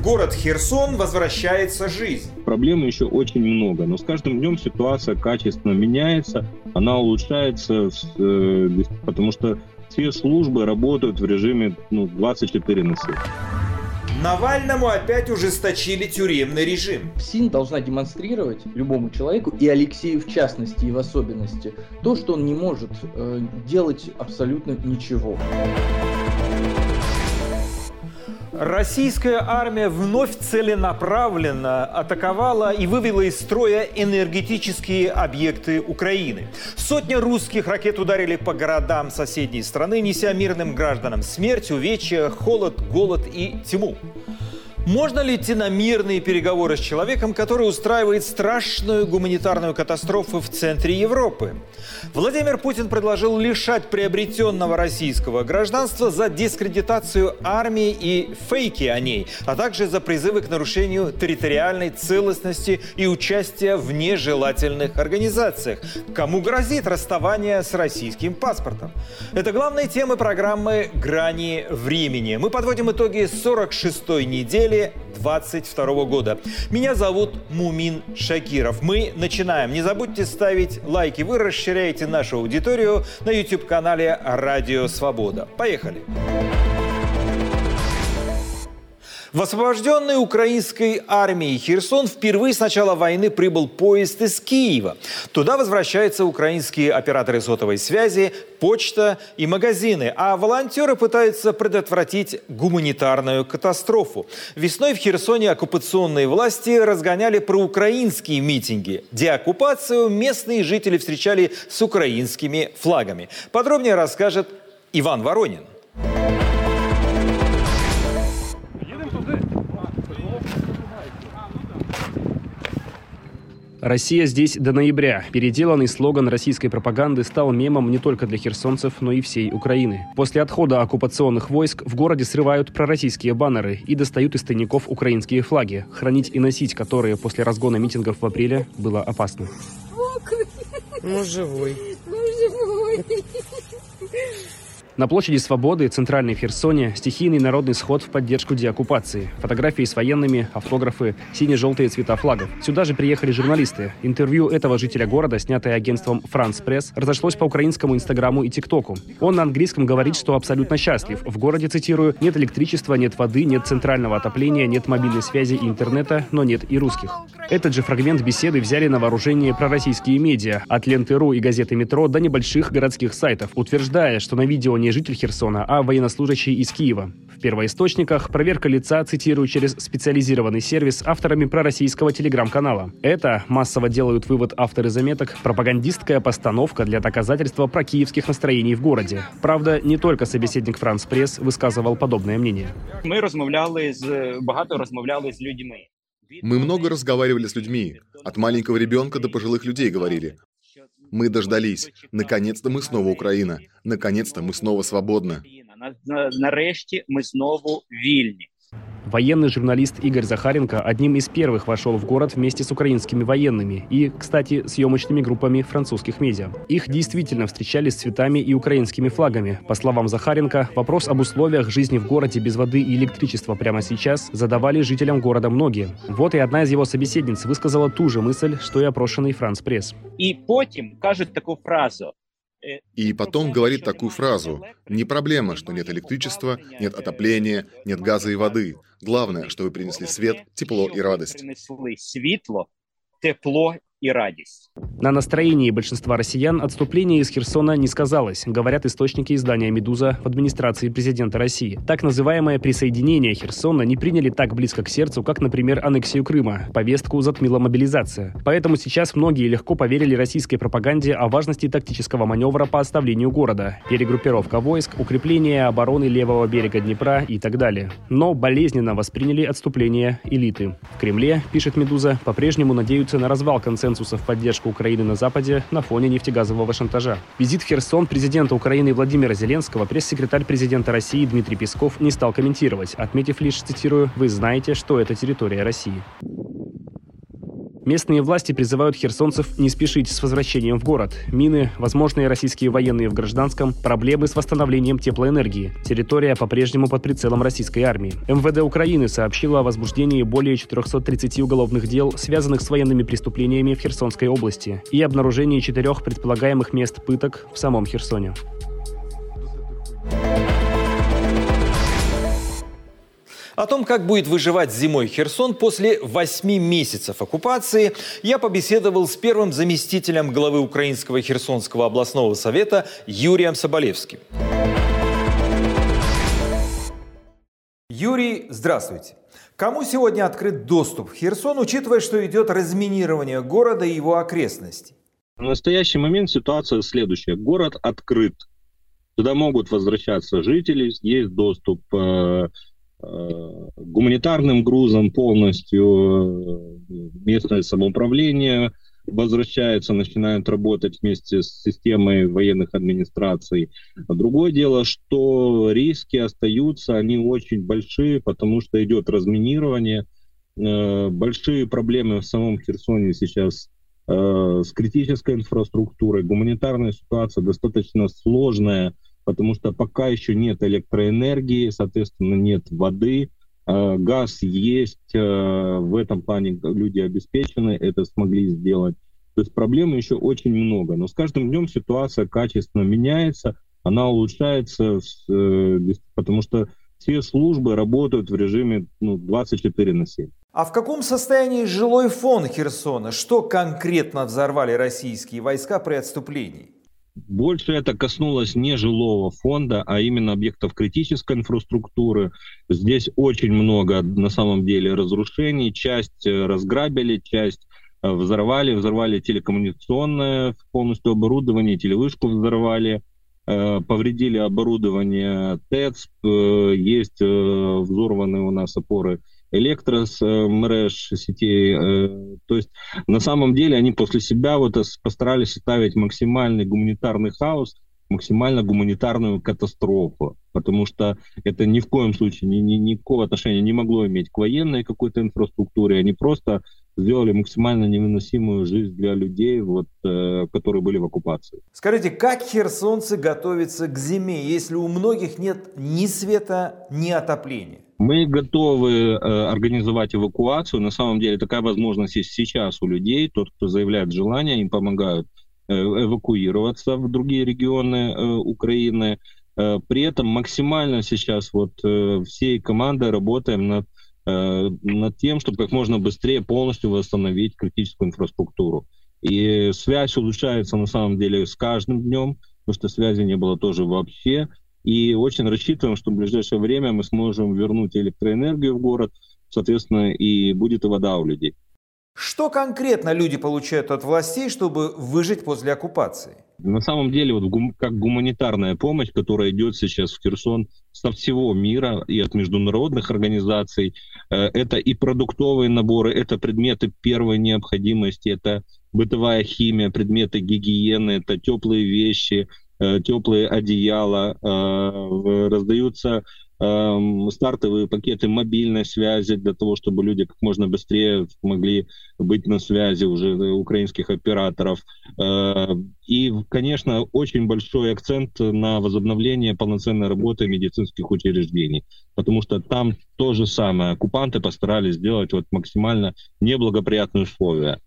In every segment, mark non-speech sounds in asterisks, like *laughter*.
В город Херсон возвращается жизнь. Проблем еще очень много, но с каждым днем ситуация качественно меняется, она улучшается, э, потому что все службы работают в режиме ну, 24 на 7. Навальному опять ужесточили тюремный режим. СИН должна демонстрировать любому человеку, и Алексею в частности и в особенности, то, что он не может э, делать абсолютно ничего. Российская армия вновь целенаправленно атаковала и вывела из строя энергетические объекты Украины. Сотни русских ракет ударили по городам соседней страны, неся мирным гражданам смерть, увечья, холод, голод и тьму. Можно ли идти на мирные переговоры с человеком, который устраивает страшную гуманитарную катастрофу в центре Европы? Владимир Путин предложил лишать приобретенного российского гражданства за дискредитацию армии и фейки о ней, а также за призывы к нарушению территориальной целостности и участия в нежелательных организациях. Кому грозит расставание с российским паспортом? Это главные темы программы «Грани времени». Мы подводим итоги 46-й недели апреле 2022 года. Меня зовут Мумин Шакиров. Мы начинаем. Не забудьте ставить лайки. Вы расширяете нашу аудиторию на YouTube-канале «Радио Свобода». Поехали! Поехали! В освобожденной украинской армии Херсон впервые с начала войны прибыл поезд из Киева. Туда возвращаются украинские операторы сотовой связи, почта и магазины, а волонтеры пытаются предотвратить гуманитарную катастрофу. Весной в Херсоне оккупационные власти разгоняли проукраинские митинги. Деоккупацию местные жители встречали с украинскими флагами. Подробнее расскажет Иван Воронин. «Россия здесь до ноября». Переделанный слоган российской пропаганды стал мемом не только для херсонцев, но и всей Украины. После отхода оккупационных войск в городе срывают пророссийские баннеры и достают из тайников украинские флаги, хранить и носить которые после разгона митингов в апреле было опасно. Ну, живой. Ну, живой. На площади Свободы, центральной Херсоне, стихийный народный сход в поддержку деоккупации. Фотографии с военными, автографы, сине-желтые цвета флагов. Сюда же приехали журналисты. Интервью этого жителя города, снятое агентством France Press, разошлось по украинскому инстаграму и тиктоку. Он на английском говорит, что абсолютно счастлив. В городе, цитирую, нет электричества, нет воды, нет центрального отопления, нет мобильной связи и интернета, но нет и русских. Этот же фрагмент беседы взяли на вооружение пророссийские медиа, от ленты.ру и газеты «Метро» до небольших городских сайтов, утверждая, что на видео не житель Херсона, а военнослужащий из Киева. В первоисточниках проверка лица, цитирую, через специализированный сервис авторами пророссийского телеграм-канала. Это, массово делают вывод авторы заметок, пропагандистская постановка для доказательства про киевских настроений в городе. Правда, не только собеседник Франц Пресс высказывал подобное мнение. Мы размовляли з багато розмовляли з людьми. Мы много разговаривали с людьми. От маленького ребенка до пожилых людей говорили. Мы дождались. Наконец-то мы снова Украина. Наконец-то мы снова свободны. Нарешті ми знову вільні. Военный журналист Игорь Захаренко одним из первых вошел в город вместе с украинскими военными и, кстати, съемочными группами французских медиа. Их действительно встречали с цветами и украинскими флагами. По словам Захаренко, вопрос об условиях жизни в городе без воды и электричества прямо сейчас задавали жителям города многие. Вот и одна из его собеседниц высказала ту же мысль, что и опрошенный Франц Пресс. И потом кажет такую фразу и потом говорит такую фразу. Не проблема, что нет электричества, нет отопления, нет газа и воды. Главное, что вы принесли свет, тепло и радость. Тепло и радость. На настроении большинства россиян отступление из Херсона не сказалось, говорят источники издания «Медуза» в администрации президента России. Так называемое присоединение Херсона не приняли так близко к сердцу, как, например, аннексию Крыма. Повестку затмила мобилизация. Поэтому сейчас многие легко поверили российской пропаганде о важности тактического маневра по оставлению города, перегруппировка войск, укрепление обороны левого берега Днепра и так далее. Но болезненно восприняли отступление элиты. В Кремле, пишет «Медуза», по-прежнему надеются на развал концентрации консенсуса в поддержку Украины на Западе на фоне нефтегазового шантажа. Визит в Херсон президента Украины Владимира Зеленского пресс-секретарь президента России Дмитрий Песков не стал комментировать, отметив лишь, цитирую, «Вы знаете, что это территория России». Местные власти призывают херсонцев не спешить с возвращением в город. Мины, возможные российские военные в гражданском, проблемы с восстановлением теплоэнергии. Территория по-прежнему под прицелом российской армии. МВД Украины сообщила о возбуждении более 430 уголовных дел, связанных с военными преступлениями в Херсонской области, и обнаружении четырех предполагаемых мест пыток в самом Херсоне. О том, как будет выживать зимой Херсон после восьми месяцев оккупации, я побеседовал с первым заместителем главы Украинского Херсонского областного совета Юрием Соболевским. Юрий, здравствуйте. Кому сегодня открыт доступ в Херсон, учитывая, что идет разминирование города и его окрестностей? В настоящий момент ситуация следующая. Город открыт. Туда могут возвращаться жители, есть доступ Э, гуманитарным грузом полностью э, местное самоуправление возвращается, начинают работать вместе с системой военных администраций. Другое дело, что риски остаются, они очень большие, потому что идет разминирование. Э, большие проблемы в самом Херсоне сейчас с критической инфраструктурой. Гуманитарная ситуация достаточно сложная потому что пока еще нет электроэнергии, соответственно, нет воды, э, газ есть, э, в этом плане люди обеспечены, это смогли сделать. То есть проблем еще очень много, но с каждым днем ситуация качественно меняется, она улучшается, э, потому что все службы работают в режиме ну, 24 на 7. А в каком состоянии жилой фон Херсона? Что конкретно взорвали российские войска при отступлении? Больше это коснулось не жилого фонда, а именно объектов критической инфраструктуры. Здесь очень много на самом деле разрушений. Часть э, разграбили, часть э, взорвали. Взорвали телекоммуникационное полностью оборудование, телевышку взорвали. Э, повредили оборудование ТЭЦ. Есть взорваны у нас опоры электросмреж сетей. Э, то есть на самом деле они после себя вот постарались ставить максимальный гуманитарный хаос, максимально гуманитарную катастрофу, потому что это ни в коем случае ни, ни, никакого отношения не могло иметь к военной какой-то инфраструктуре, они просто сделали максимально невыносимую жизнь для людей, вот, э, которые были в оккупации. Скажите, как херсонцы готовятся к зиме, если у многих нет ни света, ни отопления? Мы готовы э, организовать эвакуацию. На самом деле такая возможность есть сейчас у людей. Тот, кто заявляет желание, им помогают э, эвакуироваться в другие регионы э, Украины. Э, при этом максимально сейчас вот э, всей командой работаем над, над тем, чтобы как можно быстрее полностью восстановить критическую инфраструктуру. И связь улучшается на самом деле с каждым днем, потому что связи не было тоже вообще. И очень рассчитываем, что в ближайшее время мы сможем вернуть электроэнергию в город, соответственно, и будет и вода у людей. Что конкретно люди получают от властей, чтобы выжить после оккупации? На самом деле, вот как гуманитарная помощь, которая идет сейчас в Херсон со всего мира и от международных организаций, э, это и продуктовые наборы, это предметы первой необходимости, это бытовая химия, предметы гигиены, это теплые вещи, Э, теплые одеяла, э, раздаются стартовые пакеты мобильной связи для того, чтобы люди как можно быстрее могли быть на связи уже украинских операторов. Э, и, конечно, очень большой акцент на возобновление полноценной работы медицинских учреждений, потому что там то же самое. Оккупанты постарались сделать вот максимально неблагоприятные условия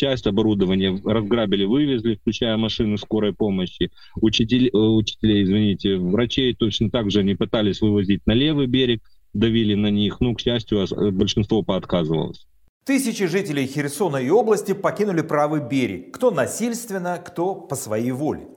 часть оборудования разграбили, вывезли, включая машины скорой помощи. Учитель, э, учителей, извините, врачей точно так же они пытались вывозить на левый берег, давили на них. Ну, к счастью, э, большинство поотказывалось. Тысячи жителей Херсона и области покинули правый берег. Кто насильственно, кто по своей воле.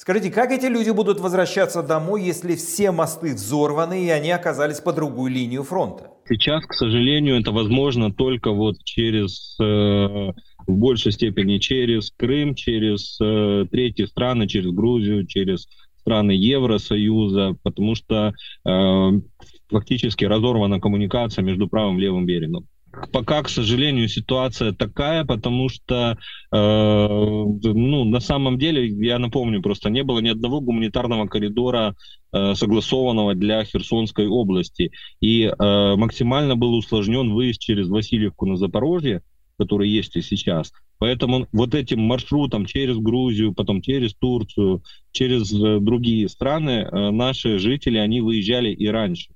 Скажите, как эти люди будут возвращаться домой, если все мосты взорваны и они оказались по другую линию фронта? Сейчас, к сожалению, это возможно только вот через, э, в большей степени через Крым, через э, третьи страны, через Грузию, через страны Евросоюза, потому что э, фактически разорвана коммуникация между правым и левым берегом. Пока, к сожалению, ситуация такая, потому что, э, ну, на самом деле, я напомню, просто не было ни одного гуманитарного коридора э, согласованного для Херсонской области. И э, максимально был усложнен выезд через Васильевку на Запорожье, который есть и сейчас. Поэтому вот этим маршрутом через Грузию, потом через Турцию, через э, другие страны э, наши жители, они выезжали и раньше.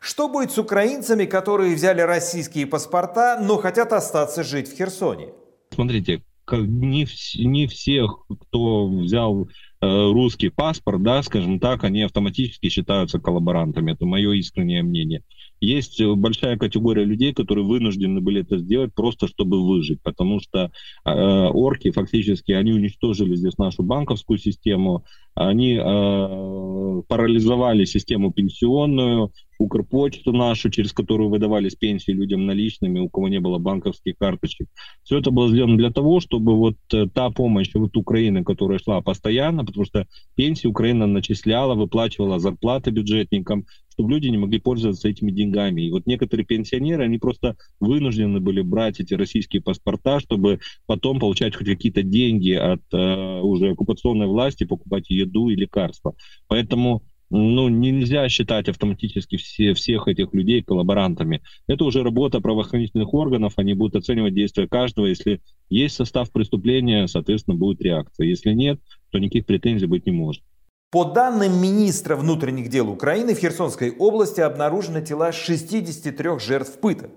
Что будет с украинцами, которые взяли российские паспорта, но хотят остаться жить в Херсоне? Смотрите, не, не всех, кто взял э, русский паспорт, да, скажем так, они автоматически считаются коллаборантами. Это мое искреннее мнение. Есть э, большая категория людей, которые вынуждены были это сделать просто чтобы выжить, потому что э, орки фактически они уничтожили здесь нашу банковскую систему, они э, парализовали систему пенсионную, Укрпочту нашу, через которую выдавались пенсии людям наличными, у кого не было банковских карточек. Все это было сделано для того, чтобы вот э, та помощь вот Украины, которая шла постоянно, потому что пенсии Украина начисляла, выплачивала зарплаты бюджетникам, чтобы люди не могли пользоваться этими деньгами. И вот некоторые пенсионеры, они просто вынуждены были брать эти российские паспорта, чтобы потом получать хоть какие-то деньги от э, уже оккупационной власти, покупать еду и лекарства. Поэтому ну, нельзя считать автоматически все, всех этих людей коллаборантами. Это уже работа правоохранительных органов, они будут оценивать действия каждого. Если есть состав преступления, соответственно, будет реакция. Если нет, то никаких претензий быть не может. По данным министра внутренних дел Украины, в Херсонской области обнаружены тела 63 жертв пыток.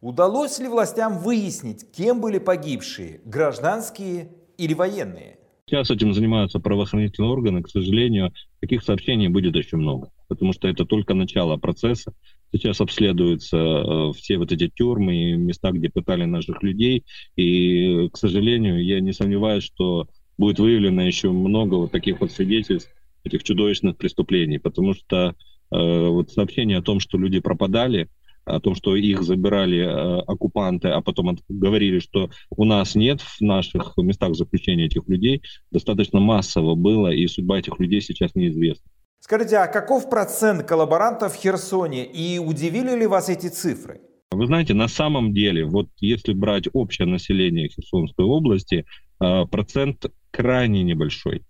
Удалось ли властям выяснить, кем были погибшие, гражданские или военные? Сейчас этим занимаются правоохранительные органы. К сожалению, таких сообщений будет еще много, потому что это только начало процесса. Сейчас обследуются э, все вот эти тюрьмы и места, где пытали наших людей. И, к сожалению, я не сомневаюсь, что будет выявлено еще много вот таких вот свидетельств этих чудовищных преступлений, потому что э, вот сообщение о том, что люди пропадали, о том, что их забирали э, оккупанты, а потом говорили, что у нас нет в наших местах заключения этих людей, достаточно массово было, и судьба этих людей сейчас неизвестна. Скажите, а каков процент коллаборантов в Херсоне, и удивили ли вас эти цифры? Вы знаете, на самом деле, вот если брать общее население Херсонской области, э, процент крайне небольшой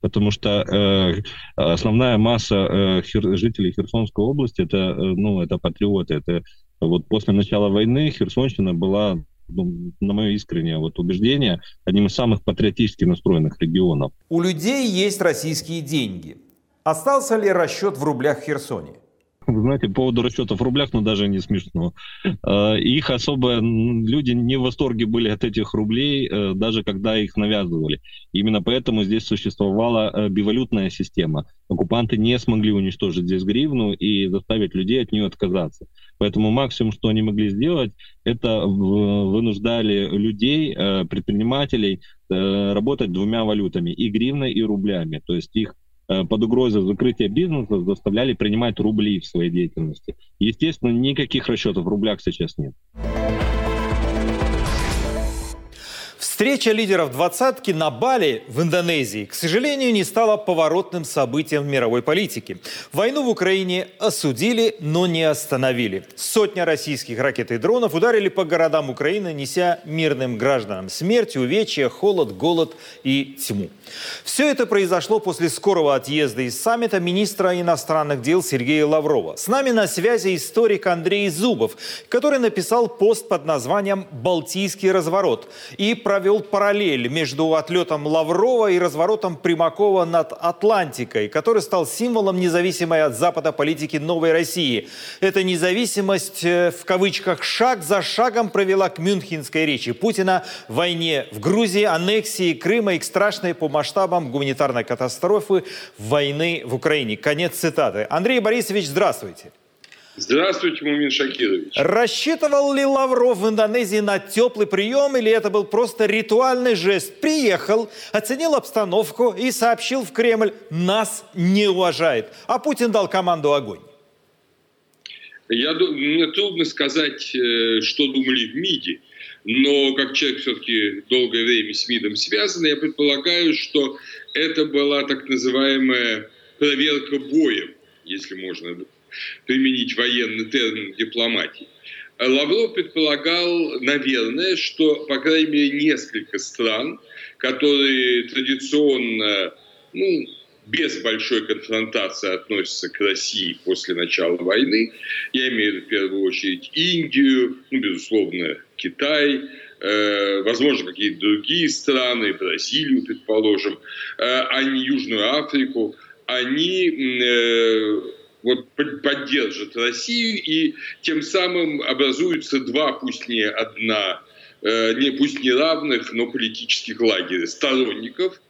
потому что э, основная масса э, хер, жителей Херсонской области это, э, ну, это патриоты. Это вот после начала войны Херсонщина была, ну, на мое искреннее вот убеждение, одним из самых патриотически настроенных регионов. У людей есть российские деньги. Остался ли расчет в рублях в Херсоне? Вы знаете, по поводу расчетов в рублях, ну даже не смешно. Э, их особо люди не в восторге были от этих рублей, э, даже когда их навязывали. Именно поэтому здесь существовала э, бивалютная система. Оккупанты не смогли уничтожить здесь гривну и заставить людей от нее отказаться. Поэтому максимум, что они могли сделать, это вынуждали людей, предпринимателей работать двумя валютами, и гривной, и рублями. То есть их под угрозой закрытия бизнеса заставляли принимать рубли в своей деятельности. Естественно, никаких расчетов в рублях сейчас нет. Встреча лидеров двадцатки на Бали в Индонезии, к сожалению, не стала поворотным событием в мировой политике. Войну в Украине осудили, но не остановили. Сотня российских ракет и дронов ударили по городам Украины, неся мирным гражданам смерть, увечья, холод, голод и тьму. Все это произошло после скорого отъезда из саммита министра иностранных дел Сергея Лаврова. С нами на связи историк Андрей Зубов, который написал пост под названием «Балтийский разворот» и провел параллель между отлетом Лаврова и разворотом Примакова над Атлантикой, который стал символом независимой от Запада политики новой России. Эта независимость, э, в кавычках, шаг за шагом провела к Мюнхенской речи Путина войне в Грузии, аннексии Крыма и к страшной по масштабам гуманитарной катастрофы войны в Украине. Конец цитаты. Андрей Борисович, здравствуйте. Здравствуйте, Мумин Шакирович. Рассчитывал ли Лавров в Индонезии на теплый прием или это был просто ритуальный жест? Приехал, оценил обстановку и сообщил в Кремль, нас не уважает. А Путин дал команду огонь. Я, мне трудно сказать, э, что думали в МИДе, но как человек все-таки долгое время с МИДом связан, я предполагаю, что это была так называемая проверка боем, если можно применить военный термин дипломатии. Лавров предполагал, наверное, что, по крайней мере, несколько стран, которые традиционно ну, без большой конфронтации относится к России после начала войны. Я имею в виду в первую очередь Индию, ну, безусловно, Китай, э, возможно, какие-то другие страны, Бразилию, предположим, э, а не Южную Африку, они э, вот поддержат Россию, и тем самым образуются два, пусть не одна, э, не, пусть не равных, но политических лагеря сторонников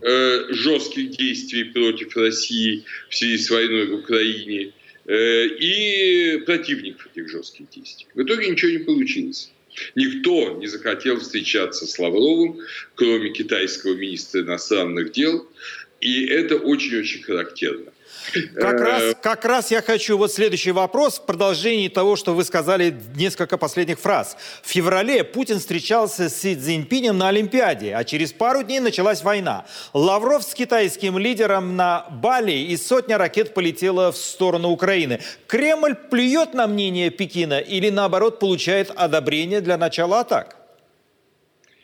э, жестких действий против России в связи с войной в Украине э, и противников этих жестких действий. В итоге ничего не получилось. Никто не захотел встречаться с Лавровым, кроме китайского министра иностранных дел, и это очень-очень характерно. Как раз, э, как раз я хочу вот следующий вопрос в продолжении того, что вы сказали несколько последних фраз. В феврале Путин встречался с Си Цзиньпинем на Олимпиаде, а через пару дней началась война. Лавров с китайским лидером на Бали, и сотня ракет полетела в сторону Украины. Кремль плюет на мнение Пекина или наоборот получает одобрение для начала атак?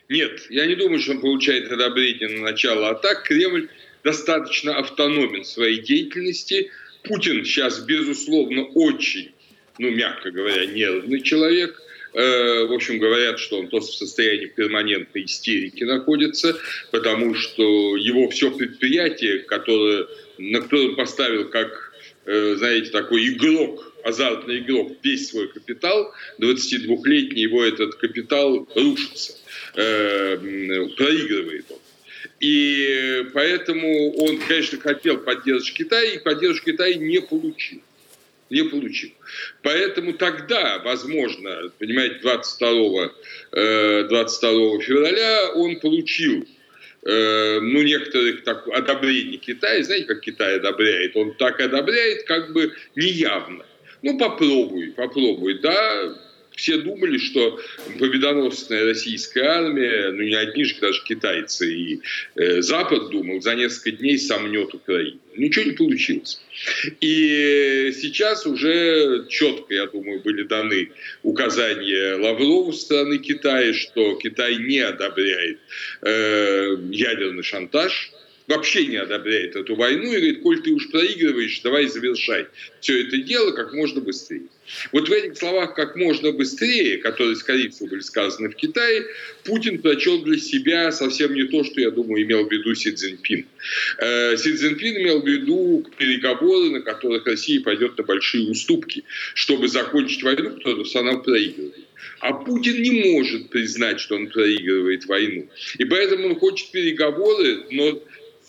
Нет, я не думаю, что он получает одобрение на начало атак. Кремль достаточно автономен в своей деятельности. Путин сейчас, безусловно, очень, ну, мягко говоря, нервный человек. Э, в общем, говорят, что он просто в состоянии перманентной истерики находится, потому что его все предприятие, которое, на которое он поставил как, э, знаете, такой игрок, азартный игрок, весь свой капитал, 22-летний его этот капитал рушится, э, проигрывает он. И поэтому он, конечно, хотел поддержки Китая, и поддержку Китая не получил. Не получил. Поэтому тогда, возможно, понимаете, 22, 22 э, февраля он получил э, ну, некоторых так, одобрений Китая. Знаете, как Китай одобряет? Он так одобряет, как бы неявно. Ну, попробуй, попробуй, да, все думали, что победоносная российская армия, ну не одни же даже китайцы и э, Запад думал, за несколько дней сомнет Украину. Ничего не получилось. И сейчас уже четко, я думаю, были даны указания Лаврову страны Китая, что Китай не одобряет э, ядерный шантаж, вообще не одобряет эту войну и говорит, коль ты уж проигрываешь, давай завершай все это дело как можно быстрее. Вот в этих словах «как можно быстрее», которые, скорее всего, были сказаны в Китае, Путин прочел для себя совсем не то, что, я думаю, имел в виду Си Цзиньпин. Э, Си Цзиньпин имел в виду переговоры, на которых Россия пойдет на большие уступки, чтобы закончить войну, которую она проигрывает. А Путин не может признать, что он проигрывает войну. И поэтому он хочет переговоры, но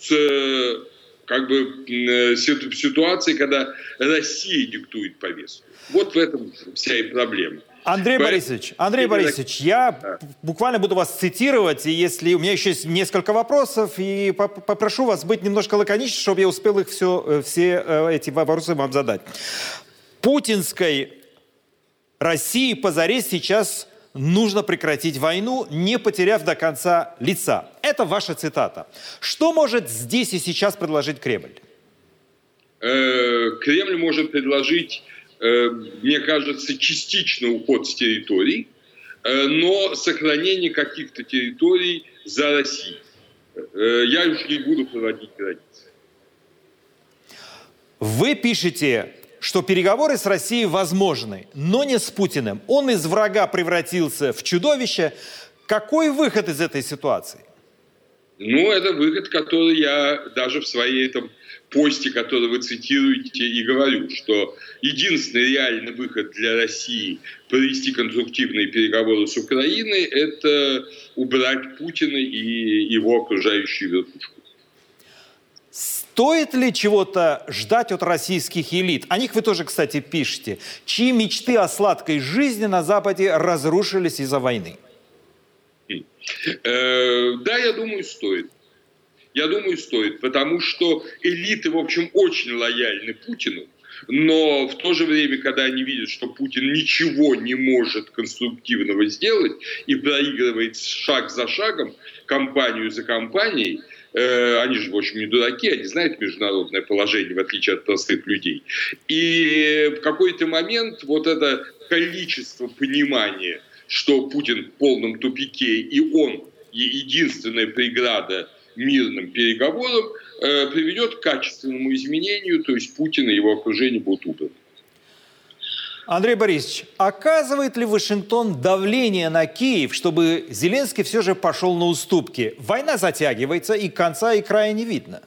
с как бы э, ситуации, когда Россия диктует повестку. Вот в этом вся и проблема. Андрей Поэтому... Борисович, Андрей Борисович, я да. буквально буду вас цитировать, и если у меня еще есть несколько вопросов, и попрошу вас быть немножко лаконичным, чтобы я успел их все, э, все э, эти вопросы вам задать. Путинской России позарез сейчас нужно прекратить войну, не потеряв до конца лица. Это ваша цитата. Что может здесь и сейчас предложить Кремль? Э, Кремль может предложить, э, мне кажется, частично уход с территорий, э, но сохранение каких-то территорий за Россией. Я уж не буду проводить границы. Вы пишете что переговоры с Россией возможны, но не с Путиным. Он из врага превратился в чудовище. Какой выход из этой ситуации? Ну, это выход, который я даже в своей этом посте, который вы цитируете, и говорю, что единственный реальный выход для России провести конструктивные переговоры с Украиной – это убрать Путина и его окружающую верхушку. Стоит ли чего-то ждать от российских элит? О них вы тоже, кстати, пишете. Чьи мечты о сладкой жизни на Западе разрушились из-за войны? Э, да, я думаю, стоит. Я думаю, стоит, потому что элиты, в общем, очень лояльны Путину. Но в то же время, когда они видят, что Путин ничего не может конструктивного сделать и проигрывает шаг за шагом, кампанию за кампанией, Э, они же, в общем, не дураки, они знают международное положение, в отличие от простых людей. И в какой-то момент вот это количество понимания, что Путин в полном тупике, и он единственная преграда мирным переговорам э, приведет к качественному изменению, то есть Путин и его окружение будут убраны. Андрей Борисович, оказывает ли Вашингтон давление на Киев, чтобы Зеленский все же пошел на уступки? Война затягивается, и конца и края не видно.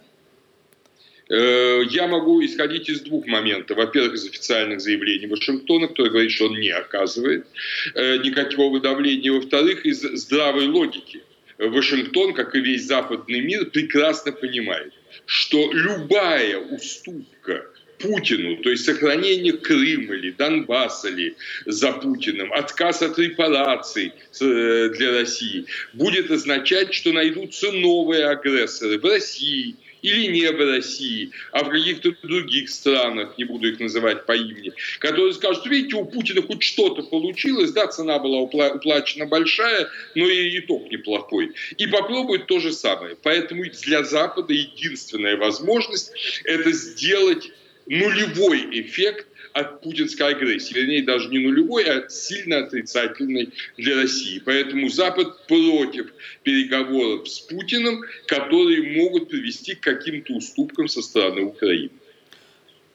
Э, я могу исходить из двух моментов. Во-первых, из официальных заявлений Вашингтона, который говорит, что он не оказывает э, никакого давления. Во-вторых, из здравой логики. Вашингтон, как и весь западный мир, прекрасно понимает, что любая уступка Путину, то есть сохранение Крыма или Донбасса ли за Путиным, отказ от репараций э, для России, будет означать, что найдутся новые агрессоры в России – или не в России, а в каких-то других странах, не буду их называть по имени, которые скажут, видите, у Путина хоть что-то получилось, да, цена была уплачена большая, но и итог неплохой. И попробуют то же самое. Поэтому для Запада единственная возможность – это сделать нулевой эффект от путинской агрессии. Вернее, даже не нулевой, а сильно отрицательной для России. Поэтому Запад против переговоров с Путиным, которые могут привести к каким-то уступкам со стороны Украины.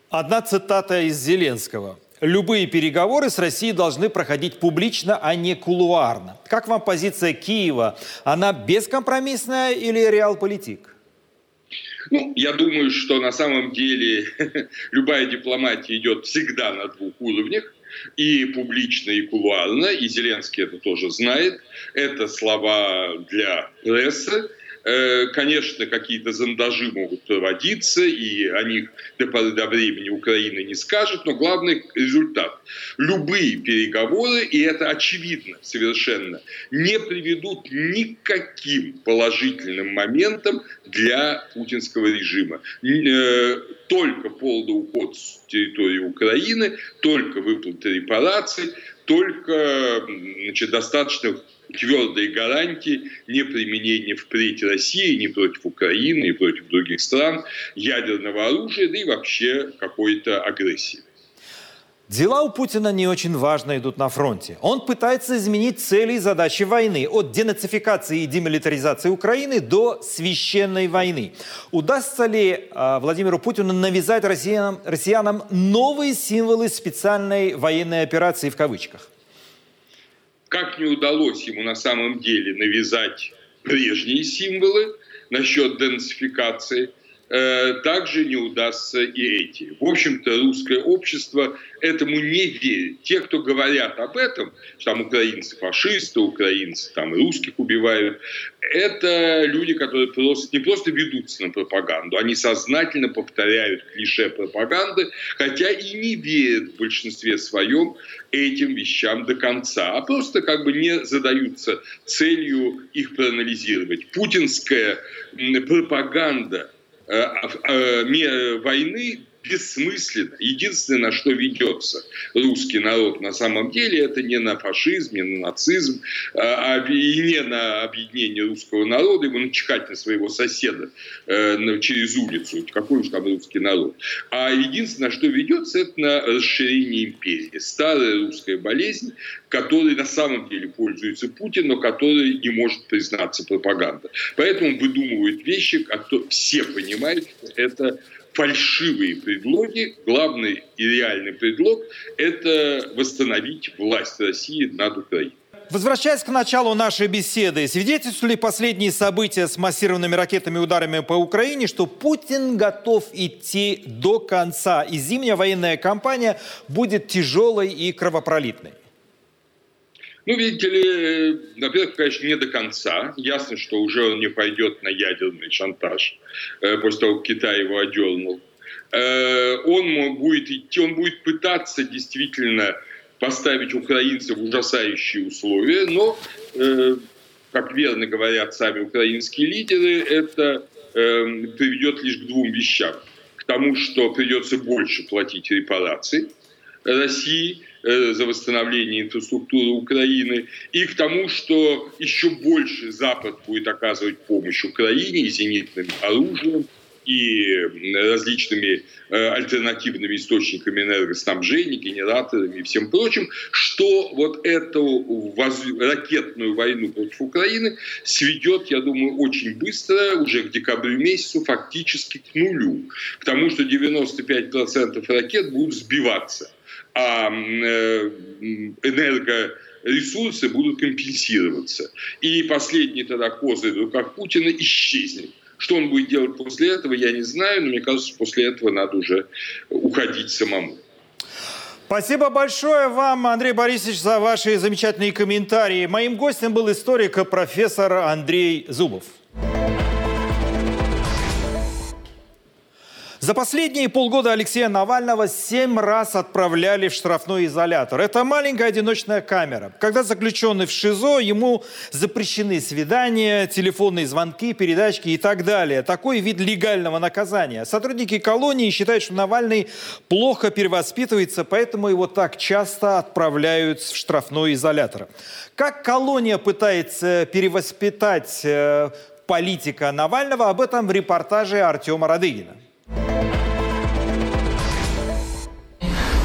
Одна цитата из Зеленского. Любые переговоры с Россией должны проходить публично, а не кулуарно. Как вам позиция Киева? Она бескомпромиссная или реалполитик? Ну, я думаю, что на самом деле *laughs* любая дипломатия идет всегда на двух уровнях. И публично, и кулуарно, и Зеленский это тоже знает. Это слова для прессы, конечно, какие-то зондажи могут проводиться, и о них до поры до времени Украина не скажет, но главный результат. Любые переговоры, и это очевидно совершенно, не приведут никаким положительным моментом для путинского режима. Э, только полный уход с территории Украины, только выплаты репараций, только значит, достаточно твердые гарантии неприменения впредь России ни против Украины, ни против других стран ядерного оружия, да и вообще какой-то агрессии. Дела у Путина не очень важно идут на фронте. Он пытается изменить цели и задачи войны от денацификации и демилитаризации Украины до священной войны. Удастся ли э, Владимиру Путину навязать россиянам, россиянам новые символы специальной военной операции в кавычках? Как не удалось ему на самом деле навязать прежние символы насчет денацификации, э, также не удастся и эти. В общем-то, русское общество этому не верит. Те, кто говорят об этом, что там украинцы фашисты, украинцы там русских убивают, это люди, которые просто, не просто ведутся на пропаганду, они сознательно повторяют клише пропаганды, хотя и не верят в большинстве своем этим вещам до конца, а просто как бы не задаются целью их проанализировать. Путинская пропаганда э, э, войны бессмысленно. Единственное, что ведется русский народ на самом деле, это не на фашизм, не на нацизм, а, а и не на объединение русского народа, ему начихать на своего соседа э, через улицу, какой уж там русский народ. А единственное, что ведется, это на расширение империи. Старая русская болезнь, которой на самом деле пользуется Путин, но которой не может признаться пропаганда. Поэтому выдумывают вещи, которые все понимают, что это фальшивые предлоги. Главный и реальный предлог – это восстановить власть России над Украиной. Возвращаясь к началу нашей беседы, свидетельствовали последние события с массированными ракетами ударами по Украине, что Путин готов идти до конца, и зимняя военная кампания будет тяжелой и кровопролитной? Ну, видите ли, во-первых, конечно, не до конца. Ясно, что уже он не пойдет на ядерный шантаж э, после того, как Китай его одернул. Э, он будет идти, он будет пытаться действительно поставить украинцев в ужасающие условия, но, э, как верно говорят сами украинские лидеры, это приведет лишь к двум вещам. К тому, что придется больше платить репарации России – Э, за восстановление инфраструктуры Украины, и к тому, что еще больше Запад будет оказывать помощь Украине и зенитным оружием, и различными э, альтернативными источниками энергоснабжения, генераторами и всем прочим, что вот эту ракетную войну против Украины сведет, я думаю, очень быстро, уже к декабрю месяцу, фактически к нулю. К тому, что 95% ракет будут сбиваться, а э, энерго ресурсы будут компенсироваться. И последний тогда козырь в руках Путина исчезнет. Что он будет делать после этого, я не знаю, но мне кажется, после этого надо уже уходить самому. Спасибо большое вам, Андрей Борисович, за ваши замечательные комментарии. Моим гостем был историк профессор Андрей Зубов. За последние полгода Алексея Навального семь раз отправляли в штрафной изолятор. Это маленькая одиночная камера. Когда заключенный в ШИЗО, ему запрещены свидания, телефонные звонки, передачки и так далее. Такой вид легального наказания. Сотрудники колонии считают, что Навальный плохо перевоспитывается, поэтому его так часто отправляют в штрафной изолятор. Как колония пытается перевоспитать э, политика Навального, об этом в репортаже Артема Радыгина.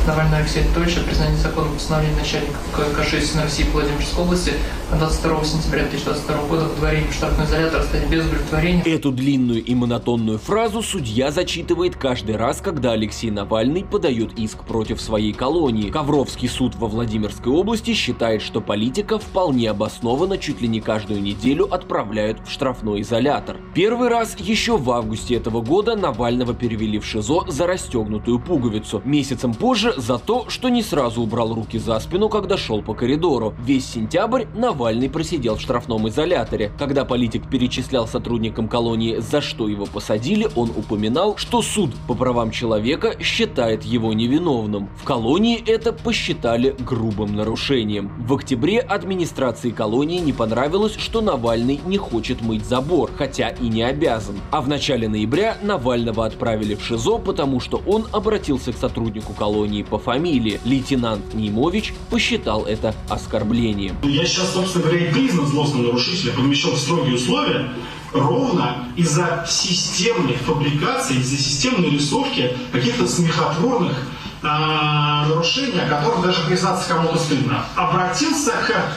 Навального Алексея Анатольевича признание закона постановления начальника КШС на России Владимирской области 22 сентября 2022 года в дворе штатный изолятор стать без удовлетворения. Эту длинную и монотонную фразу судья зачитывает каждый раз, когда Алексей Навальный подает иск против своей колонии. Ковровский суд во Владимирской области считает, что политика вполне обоснованно чуть ли не каждую неделю отправляют в штрафной изолятор. Первый раз еще в августе этого года Навального перевели в ШИЗО за расстегнутую пуговицу. Месяцем позже за то, что не сразу убрал руки за спину, когда шел по коридору. Весь сентябрь Навальный просидел в штрафном изоляторе. Когда политик перечислял сотрудникам колонии, за что его посадили, он упоминал, что суд по правам человека считает его невиновным. В колонии это посчитали грубым нарушением. В октябре администрации колонии не понравилось, что Навальный не хочет мыть забор, хотя и не обязан. А в начале ноября Навального отправили в ШИЗО, потому что он обратился к сотруднику колонии по фамилии. Лейтенант Немович посчитал это оскорблением. Я сейчас, собственно говоря, и признан злостным нарушителем, помещен в строгие условия, ровно из-за системной фабрикации, из-за системной рисовки каких-то смехотворных э, нарушений, о которых даже признаться кому-то стыдно. Обратился к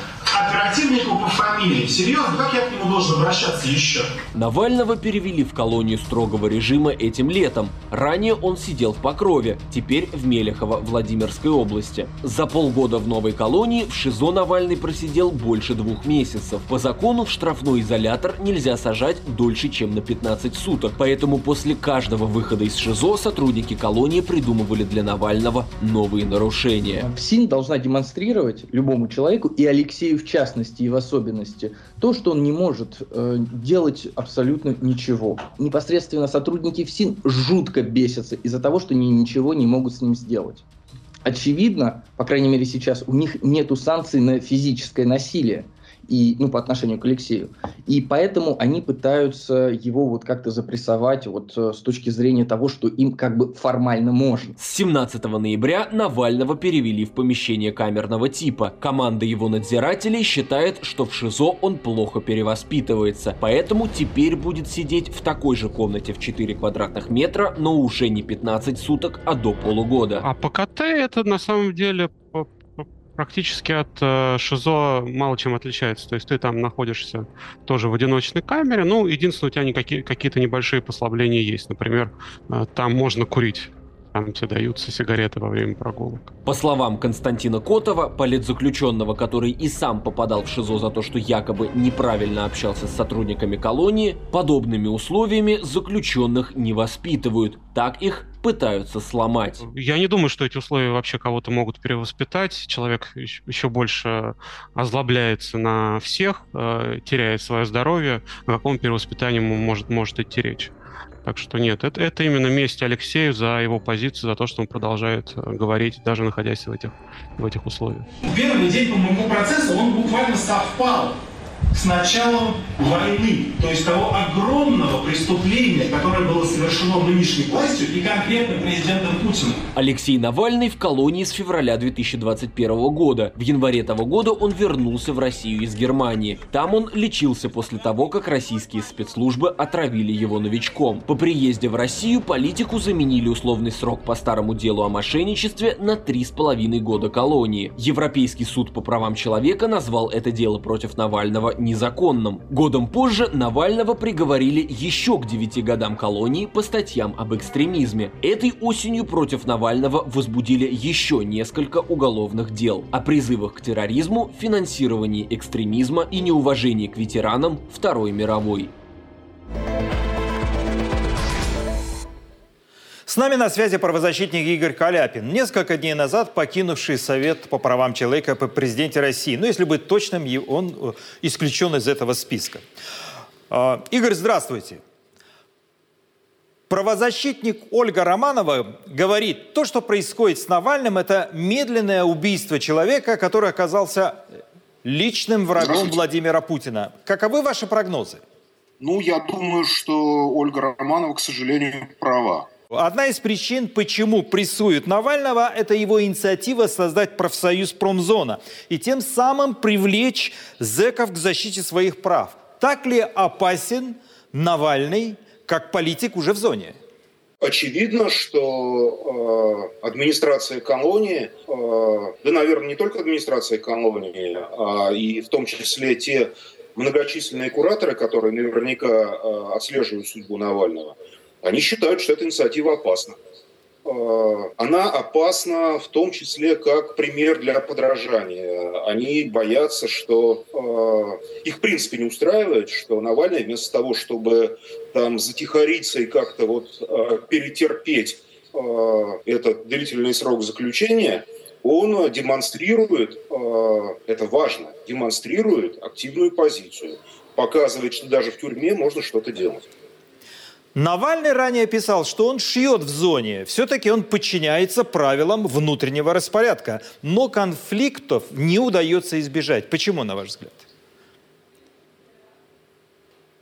оперативнику по фамилии. Серьезно, как я к нему должен обращаться еще? Навального перевели в колонию строгого режима этим летом. Ранее он сидел в Покрове, теперь в Мелехово, Владимирской области. За полгода в новой колонии в ШИЗО Навальный просидел больше двух месяцев. По закону в штрафной изолятор нельзя сажать дольше, чем на 15 суток. Поэтому после каждого выхода из ШИЗО сотрудники колонии придумывали для Навального новые нарушения. ФСИН должна демонстрировать любому человеку и Алексею в частности и в особенности, то, что он не может э, делать абсолютно ничего. Непосредственно сотрудники ФСИН жутко бесятся из-за того, что они ничего не могут с ним сделать. Очевидно, по крайней мере сейчас, у них нет санкций на физическое насилие и, ну, по отношению к Алексею. И поэтому они пытаются его вот как-то запрессовать вот э, с точки зрения того, что им как бы формально можно. С 17 ноября Навального перевели в помещение камерного типа. Команда его надзирателей считает, что в ШИЗО он плохо перевоспитывается, поэтому теперь будет сидеть в такой же комнате в 4 квадратных метра, но уже не 15 суток, а до полугода. А по КТ это на самом деле практически от э, ШИЗО мало чем отличается. То есть ты там находишься тоже в одиночной камере. Ну, единственное, у тебя никакие, какие-то небольшие послабления есть. Например, э, там можно курить. Там тебе даются сигареты во время прогулок. По словам Константина Котова, политзаключенного, который и сам попадал в ШИЗО за то, что якобы неправильно общался с сотрудниками колонии, подобными условиями заключенных не воспитывают. Так их пытаются сломать. Я не думаю, что эти условия вообще кого-то могут перевоспитать. Человек еще больше озлобляется на всех, э, теряет свое здоровье. О каком перевоспитании может, может идти речь? Так что нет, это, это именно месть Алексею за его позицию, за то, что он продолжает э, говорить, даже находясь в этих, в этих условиях. Первый день по моему процессу он буквально совпал с началом войны, то есть того огромного преступления, которое было совершено нынешней властью и конкретно президентом Путиным. Алексей Навальный в колонии с февраля 2021 года. В январе того года он вернулся в Россию из Германии. Там он лечился после того, как российские спецслужбы отравили его новичком. По приезде в Россию политику заменили условный срок по старому делу о мошенничестве на три с половиной года колонии. Европейский суд по правам человека назвал это дело против Навального незаконным. Годом позже Навального приговорили еще к 9 годам колонии по статьям об экстремизме. Этой осенью против Навального возбудили еще несколько уголовных дел о призывах к терроризму, финансировании экстремизма и неуважении к ветеранам Второй мировой. С нами на связи правозащитник Игорь Каляпин, несколько дней назад покинувший Совет по правам человека по президенте России. Ну, если быть точным, он э, исключен из этого списка. А, Игорь, здравствуйте. Правозащитник Ольга Романова говорит, то, что происходит с Навальным, это медленное убийство человека, который оказался личным врагом Владимира Путина. Каковы ваши прогнозы? Ну, я думаю, что Ольга Романова, к сожалению, права. Одна из причин, почему прессуют Навального, это его инициатива создать профсоюз промзона и тем самым привлечь зэков к защите своих прав. Так ли опасен Навальный как политик уже в зоне? Очевидно, что э, администрация колонии, э, да, наверное, не только администрация колонии, а и в том числе те многочисленные кураторы, которые наверняка э, отслеживают судьбу Навального, они считают, что эта инициатива опасна. Э, она опасна в том числе как пример для подражания. Они боятся, что э, их в принципе не устраивает, что Навальный вместо того, чтобы там затихариться и как-то вот э, перетерпеть этот длительный срок заключения, он демонстрирует, это важно, демонстрирует активную позицию, показывает, что даже в тюрьме можно что-то делать. Навальный ранее писал, что он шьет в зоне. Все-таки он подчиняется правилам внутреннего распорядка. Но конфликтов не удается избежать. Почему, на ваш взгляд?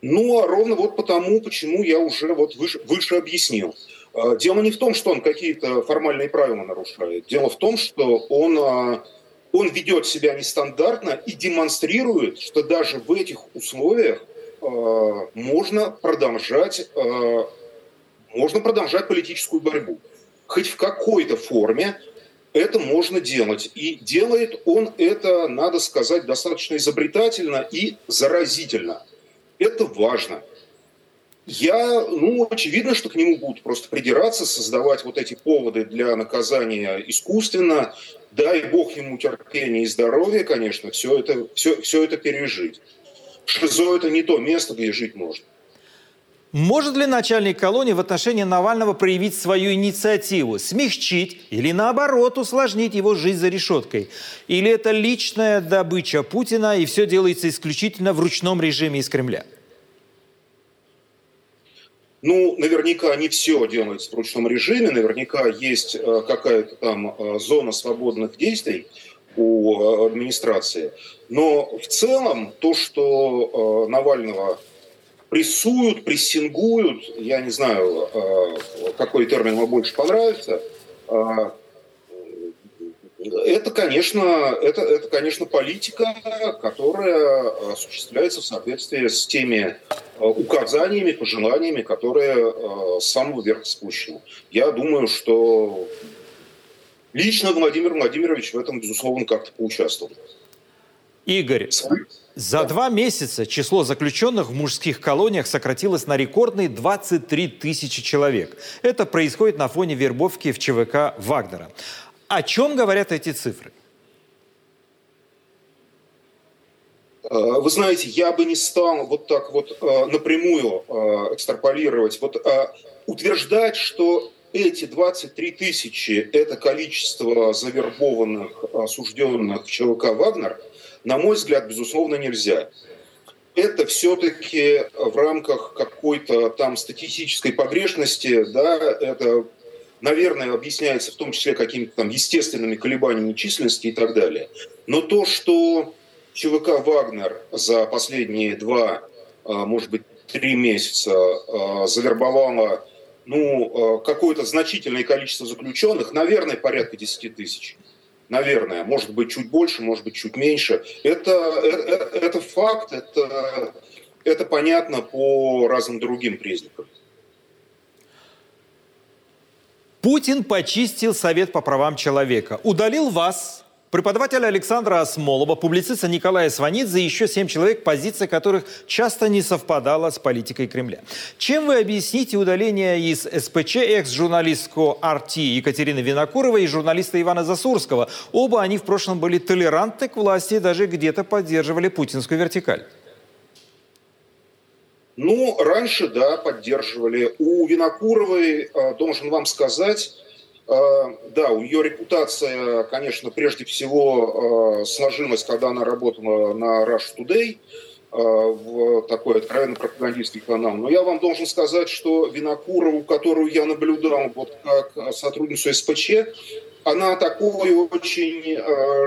Ну, а ровно вот потому, почему я уже вот выше, выше объяснил. А, дело не в том, что он какие-то формальные правила нарушает. Дело в том, что он, а, он ведет себя нестандартно и демонстрирует, что даже в этих условиях можно продолжать, э, можно продолжать политическую борьбу. Хоть в какой-то форме это можно делать. И делает он это, надо сказать, достаточно изобретательно и заразительно. Это важно. Я, ну, очевидно, что к нему будут просто придираться, создавать вот эти поводы для наказания искусственно. Дай бог ему терпения и здоровья, конечно, все это, все, все это пережить. ШИЗО – это не то место, где жить можно. Может ли начальник колонии в отношении Навального проявить свою инициативу, смягчить или наоборот усложнить его жизнь за решеткой? Или это личная добыча Путина и все делается исключительно в ручном режиме из Кремля? Ну, наверняка не все делается в ручном режиме, наверняка есть э, какая-то там э, зона свободных действий у э, администрации. Но в целом то, что э, Навального прессуют, прессингуют, я не знаю, э, какой термин вам больше понравится, это, конечно, это, это, конечно, политика, которая осуществляется в соответствии с теми указаниями, пожеланиями, которые с самого верха спущены. Я думаю, что лично Владимир Владимирович в этом, безусловно, как-то поучаствовал. Игорь, за два месяца число заключенных в мужских колониях сократилось на рекордные 23 тысячи человек. Это происходит на фоне вербовки в ЧВК Вагнера. О чем говорят эти цифры? Э, вы знаете, я бы не стал вот так вот э, напрямую э, экстраполировать, вот утверждать, что эти 23 тысячи – это количество завербованных осужденных ЧВК «Вагнер», на мой взгляд, безусловно, нельзя. Это все-таки в рамках какой-то там статистической погрешности, да, это, наверное, объясняется в том числе какими-то там естественными колебаниями численности и так далее. Но то, что ЧВК «Вагнер» за последние два, может быть, три месяца завербовала ну, какое-то значительное количество заключенных, наверное, порядка 10 тысяч. Наверное, может быть, чуть больше, может быть, чуть меньше. Это, это, это факт, это, это понятно по разным другим признакам. Путин почистил Совет по правам человека. Удалил вас, преподавателя Александра Осмолова, публициста Николая Сванидзе и еще семь человек, позиция которых часто не совпадала с политикой Кремля. Чем вы объясните удаление из СПЧ экс-журналистку Арти Екатерины Винокуровой и журналиста Ивана Засурского? Оба они в прошлом были толерантны к власти и даже где-то поддерживали путинскую вертикаль. Ну, раньше, да, поддерживали. У Винокуровой, э, должен вам сказать, да, у нее репутация, конечно, прежде всего э, сложилась, когда она работала на Rush Today, в такой откровенно пропагандистский канал. Но я вам должен сказать, что Винокурову, которую я наблюдал вот как сотрудницу СПЧ, она такой очень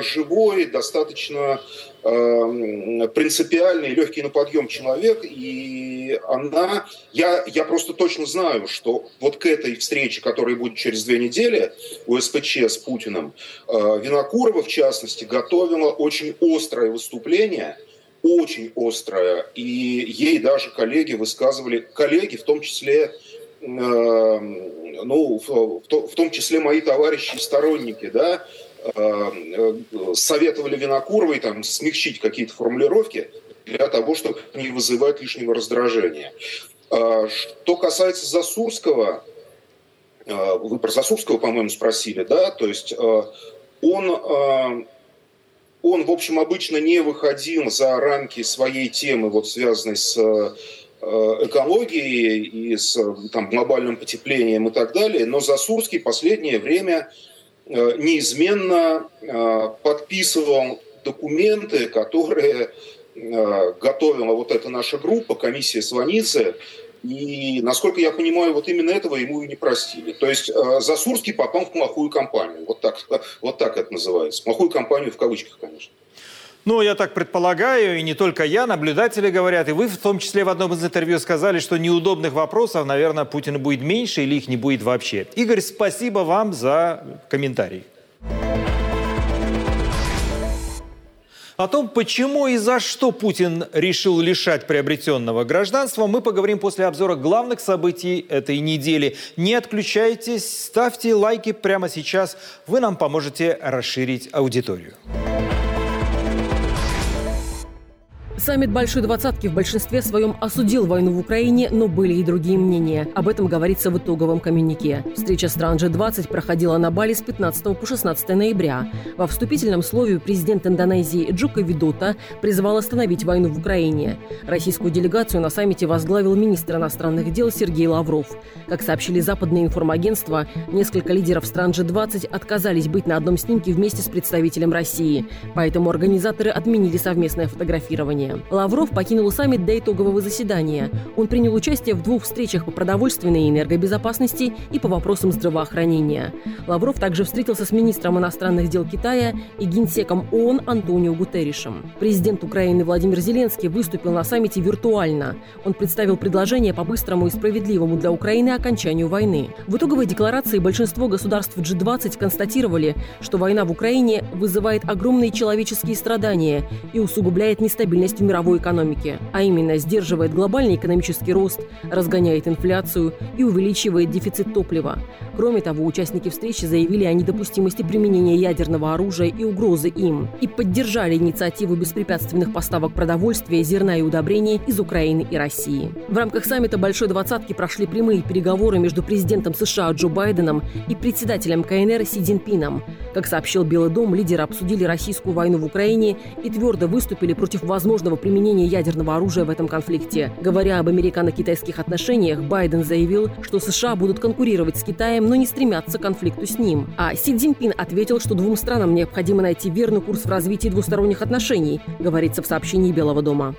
живой, достаточно принципиальный, легкий на подъем человек, и она, я, я просто точно знаю, что вот к этой встрече, которая будет через две недели у СПЧ с Путиным, э, Винокурова, в частности, готовила очень острое выступление, очень острое, и ей даже коллеги высказывали, коллеги, в том числе ну, в, в том числе мои товарищи и сторонники, да, советовали Винокуровой там, смягчить какие-то формулировки для того, чтобы не вызывать лишнего раздражения. А, что касается Засурского, э, вы про Засурского, по-моему, спросили, да, то есть э, он, он, в общем, обычно не выходил за рамки своей темы, вот связанной с Э, экологией и с там, глобальным потеплением и так далее, но Засурский последнее время э, неизменно э, подписывал документы, которые готовила вот эта наша группа, комиссия Сванидзе, и, насколько я понимаю, вот именно этого ему и не простили. То есть Засурский попал в плохую компанию. Вот так, вот так это называется. Плохую компанию в кавычках, конечно. Ну, я так предполагаю, и не только я, наблюдатели говорят, и вы в том числе в одном из интервью сказали, что неудобных вопросов, наверное, Путина будет меньше или их не будет вообще. Игорь, спасибо вам за комментарий. О том, почему и за что Путин решил лишать приобретенного гражданства, мы поговорим после обзора главных событий этой недели. Не отключайтесь, ставьте лайки прямо сейчас. Вы нам поможете расширить аудиторию. Саммит Большой Двадцатки в большинстве своем осудил войну в Украине, но были и другие мнения. Об этом говорится в итоговом коммюнике. Встреча стран G20 проходила на Бали с 15 по 16 ноября. Во вступительном слове президент Индонезии Джука Видота призвал остановить войну в Украине. Российскую делегацию на саммите возглавил министр иностранных дел Сергей Лавров. Как сообщили западные информагентства, несколько лидеров стран G20 отказались быть на одном снимке вместе с представителем России. Поэтому организаторы отменили совместное фотографирование. Лавров покинул саммит до итогового заседания. Он принял участие в двух встречах по продовольственной и энергобезопасности и по вопросам здравоохранения. Лавров также встретился с министром иностранных дел Китая и генсеком ООН Антонио Гутерришем. Президент Украины Владимир Зеленский выступил на саммите виртуально. Он представил предложение по быстрому и справедливому для Украины окончанию войны. В итоговой декларации большинство государств G20 констатировали, что война в Украине вызывает огромные человеческие страдания и усугубляет нестабильность в мировой экономике, а именно сдерживает глобальный экономический рост, разгоняет инфляцию и увеличивает дефицит топлива. Кроме того, участники встречи заявили о недопустимости применения ядерного оружия и угрозы им и поддержали инициативу беспрепятственных поставок продовольствия, зерна и удобрений из Украины и России. В рамках саммита Большой Двадцатки прошли прямые переговоры между президентом США Джо Байденом и председателем КНР Си Цзиньпином. Как сообщил Белый дом, лидеры обсудили российскую войну в Украине и твердо выступили против возможного возможного применения ядерного оружия в этом конфликте. Говоря об американо-китайских отношениях, Байден заявил, что США будут конкурировать с Китаем, но не стремятся к конфликту с ним. А Си Цзиньпин ответил, что двум странам необходимо найти верный курс в развитии двусторонних отношений, говорится в сообщении Белого дома.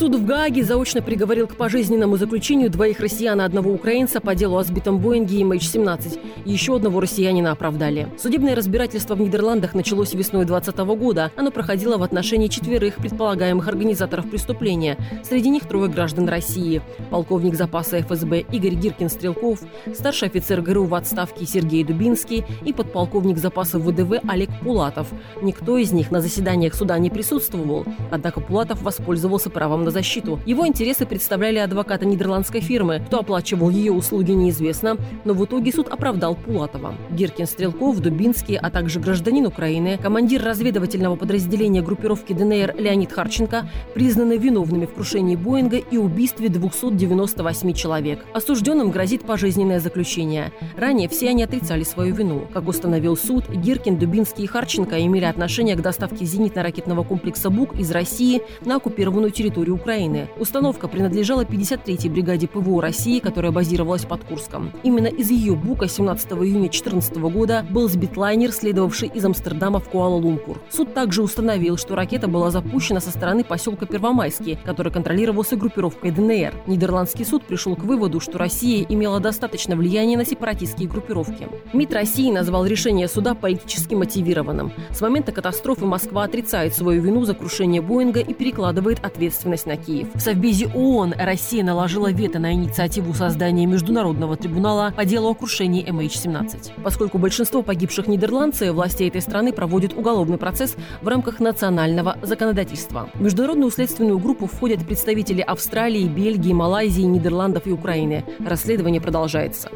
Суд в Гааге заочно приговорил к пожизненному заключению двоих россиян и одного украинца по делу о сбитом Боинге MH17. Еще одного россиянина оправдали. Судебное разбирательство в Нидерландах началось весной 2020 года. Оно проходило в отношении четверых предполагаемых организаторов преступления. Среди них трое граждан России. Полковник запаса ФСБ Игорь Гиркин-Стрелков, старший офицер ГРУ в отставке Сергей Дубинский и подполковник запаса ВДВ Олег Пулатов. Никто из них на заседаниях суда не присутствовал. Однако Пулатов воспользовался правом на защиту. Его интересы представляли адвоката нидерландской фирмы. Кто оплачивал ее услуги, неизвестно, но в итоге суд оправдал Пулатова. Гиркин Стрелков, Дубинский, а также гражданин Украины, командир разведывательного подразделения группировки ДНР Леонид Харченко признаны виновными в крушении Боинга и убийстве 298 человек. Осужденным грозит пожизненное заключение. Ранее все они отрицали свою вину. Как установил суд, Гиркин, Дубинский и Харченко имели отношение к доставке зенитно-ракетного комплекса «Бук» из России на оккупированную территорию Украины. Установка принадлежала 53-й бригаде ПВО России, которая базировалась под Курском. Именно из ее бука 17 июня 2014 года был сбит лайнер, следовавший из Амстердама в Куала-Лумпур. Суд также установил, что ракета была запущена со стороны поселка Первомайский, который контролировался группировкой ДНР. Нидерландский суд пришел к выводу, что Россия имела достаточно влияния на сепаратистские группировки. МИД России назвал решение суда политически мотивированным. С момента катастрофы Москва отрицает свою вину за крушение Боинга и перекладывает ответственность на Киев. В Совбезе ООН Россия наложила вето на инициативу создания Международного трибунала по делу о крушении MH17. Поскольку большинство погибших нидерландцы, власти этой страны проводят уголовный процесс в рамках национального законодательства. В международную следственную группу входят представители Австралии, Бельгии, Малайзии, Нидерландов и Украины. Расследование продолжается.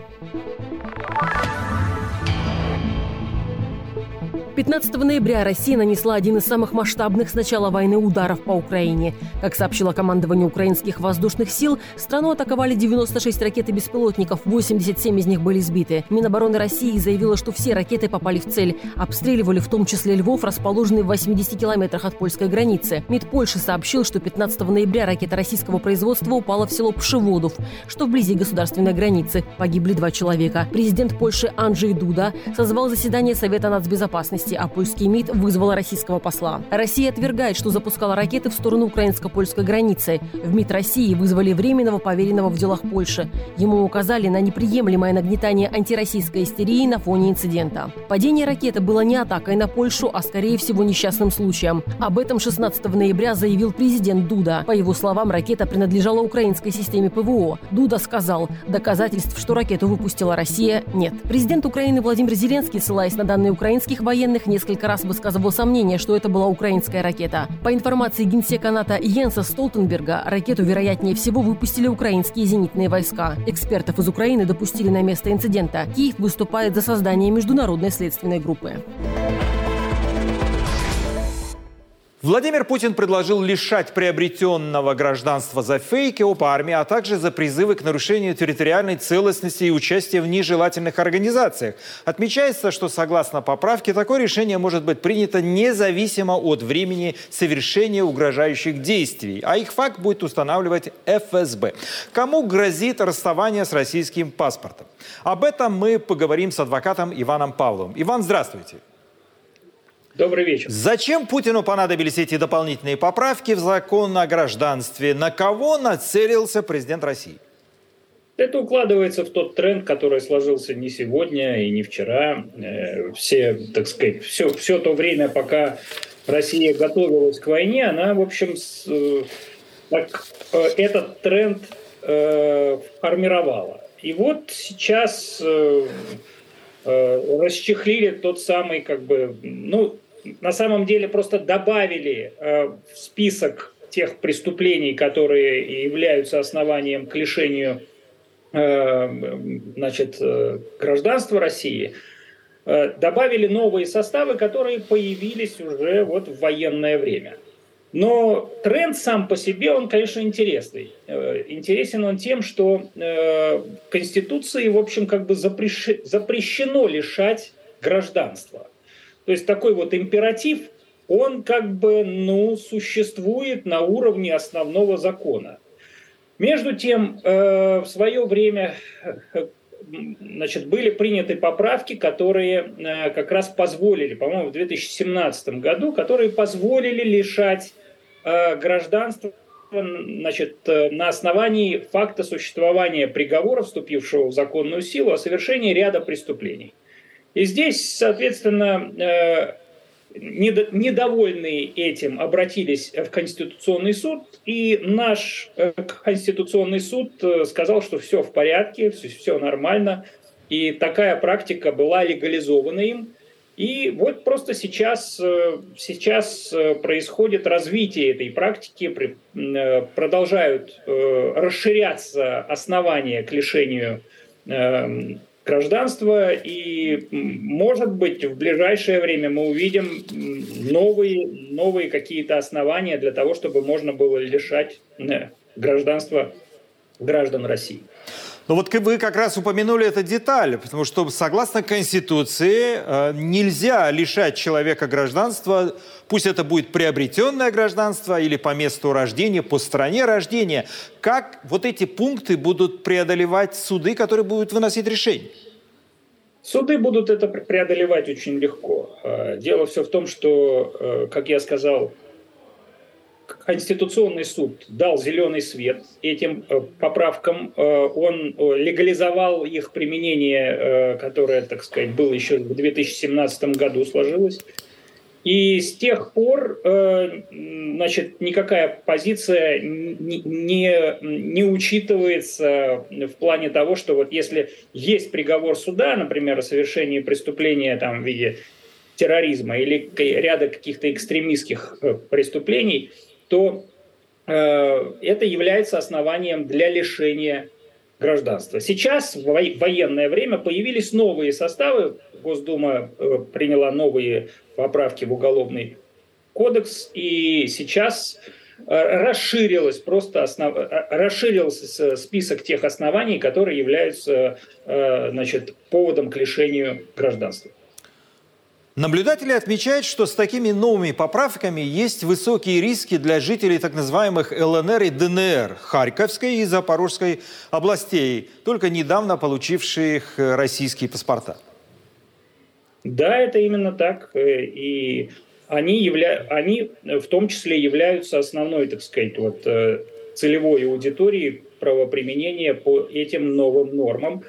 15 ноября Россия нанесла один из самых масштабных с начала войны ударов по Украине. Как сообщило командование украинских воздушных сил, страну атаковали 96 ракет и беспилотников, 87 из них были сбиты. Минобороны России заявила, что все ракеты попали в цель. Обстреливали в том числе Львов, расположенный в 80 километрах от польской границы. МИД Польши сообщил, что 15 ноября ракета российского производства упала в село Пшеводов, что вблизи государственной границы. Погибли два человека. Президент Польши Анджей Дуда созвал заседание Совета нацбезопасности области, а польский МИД вызвал российского посла. Россия отвергает, что запускала ракеты в сторону украинско-польской границы. В МИД России вызвали временного поверенного в делах Польши. Ему указали на неприемлемое нагнетание антироссийской истерии на фоне инцидента. Падение ракеты было не атакой на Польшу, а скорее всего несчастным случаем. Об этом 16 ноября заявил президент Дуда. По его словам, ракета принадлежала украинской системе ПВО. Дуда сказал, доказательств, что ракету выпустила Россия, нет. Президент Украины Владимир Зеленский, ссылаясь на данные украинских военных, военных несколько раз высказывал сомнение, что это была украинская ракета. По информации генсека НАТО Йенса Столтенберга, ракету, вероятнее всего, выпустили украинские зенитные войска. Экспертов из Украины допустили на место инцидента. Киев выступает за создание международной следственной группы. Владимир Путин предложил лишать приобретенного гражданства за фейки об армии, а также за призывы к нарушению территориальной целостности и участия в нежелательных организациях. Отмечается, что согласно поправке такое решение может быть принято независимо от времени совершения угрожающих действий, а их факт будет устанавливать ФСБ. Кому грозит расставание с российским паспортом? Об этом мы поговорим с адвокатом Иваном Павловым. Иван, здравствуйте. Добрый вечер. Зачем Путину понадобились эти дополнительные поправки в закон о гражданстве? На кого нацелился президент России? Это укладывается в тот тренд, который сложился не сегодня и не вчера. Э, все, так сказать, все, все то время, пока Россия готовилась к войне, она, в общем, э, так, э, этот тренд формировала. И вот сейчас расчехлили тот самый, как бы, ну, на самом деле просто добавили э, в список тех преступлений, которые являются основанием к лишению э, значит, э, гражданства России, добавили новые составы, которые появились уже вот в военное время. Но тренд сам по себе, он, конечно, интересный. Интересен он тем, что Конституции, в общем, как бы запрещено лишать гражданства. То есть такой вот императив, он как бы, ну, существует на уровне основного закона. Между тем, э, в свое время э, значит, были приняты поправки, которые э, как раз позволили, по-моему, в 2017 году, которые позволили лишать э, гражданства значит, на основании факта существования приговора, вступившего в законную силу, о совершении ряда преступлений. И здесь, соответственно, недовольные этим обратились в Конституционный суд, и наш Конституционный суд сказал, что все в порядке, все, нормально, и такая практика была легализована им. И вот просто сейчас, э, сейчас э, происходит развитие этой практики, э, продолжают расширяться основания к лишению гражданства, и, может быть, в ближайшее время мы увидим новые, новые какие-то основания для того, чтобы можно было лишать гражданства граждан России. Но вот вы как раз упомянули эту деталь, потому что согласно Конституции э, нельзя лишать человека гражданства, пусть это будет приобретенное гражданство или по месту рождения, по стране рождения. Как вот эти пункты будут преодолевать суды, которые будут выносить решение? Суды будут это преодолевать очень легко. Э, дело все в том, что, э, как я сказал, Конституционный суд дал зеленый свет этим э, поправкам. Э, он э, легализовал их применение, которое, так сказать, было еще в 2017 году сложилось. И с тех пор, значит, никакая позиция не, не, не учитывается в плане того, что вот если есть приговор суда, например, о совершении преступления там, в виде терроризма или ряда каких-то экстремистских преступлений – то э, это является основанием для лишения гражданства. Сейчас, в военное время, появились новые составы. Госдума э, приняла новые поправки в Уголовный кодекс, и сейчас э, расширилось просто основ... Расширился список тех оснований, которые являются значит, поводом к лишению гражданства. Наблюдатели отмечают, что с такими новыми поправками есть высокие риски для жителей так называемых ЛНР и ДНР, Харьковской и Запорожской областей, только недавно получивших российские паспорта. Да, это именно так. И они, явля... они в том числе являются основной, так сказать, вот, э, целевой аудиторией правоприменения по этим новым нормам,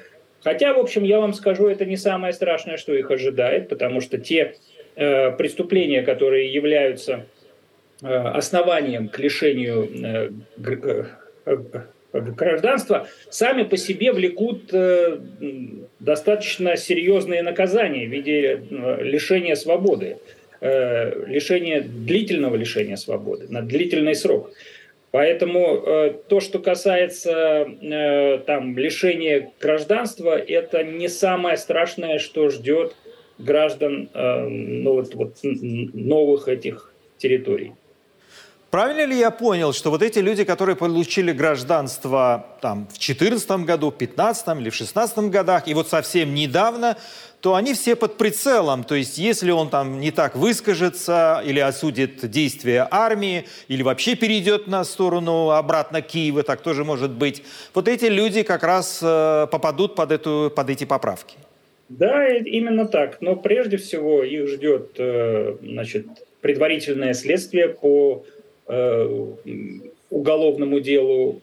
Хотя, в общем, я вам скажу, это не самое страшное, что их ожидает, потому что те э, преступления, которые являются э, основанием к лишению э, э, э, гражданства, сами по себе влекут э, достаточно серьезные наказания в виде э, лишения свободы, э, лишения длительного лишения свободы на длительный срок. Поэтому э, то, что касается э, там, лишения гражданства, это не самое страшное, что ждет граждан э, ну, вот, вот, новых этих территорий. Правильно ли я понял, что вот эти люди, которые получили гражданство там, в 2014 году, в 2015 или в 2016 годах, и вот совсем недавно то они все под прицелом. То есть если он там не так выскажется или осудит действия армии, или вообще перейдет на сторону обратно Киева, так тоже может быть, вот эти люди как раз э, попадут под, эту, под эти поправки. Да, именно так. Но прежде всего их ждет э, значит, предварительное следствие по э, уголовному делу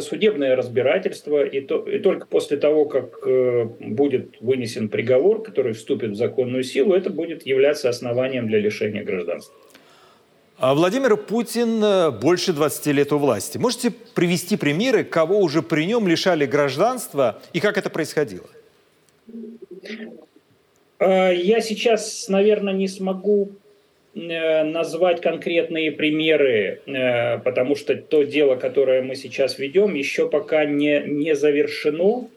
судебное разбирательство, и, то, и только после того, как э, будет вынесен приговор, который вступит в законную силу, это будет являться основанием для лишения гражданства. А Владимир Путин э, больше 20 лет у власти. Можете привести примеры, кого уже при нем лишали гражданства и как это происходило? Э, я сейчас, наверное, не смогу назвать конкретные примеры, э, потому что то дело, которое мы сейчас ведем, еще пока не, не завершено.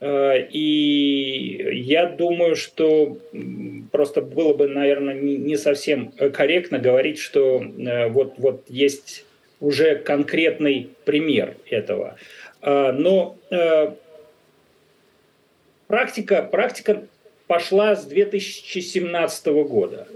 Э, и я думаю, что просто было бы, наверное, не совсем корректно говорить, что вот, вот есть уже конкретный пример этого. Но практика, практика пошла с 2017 года.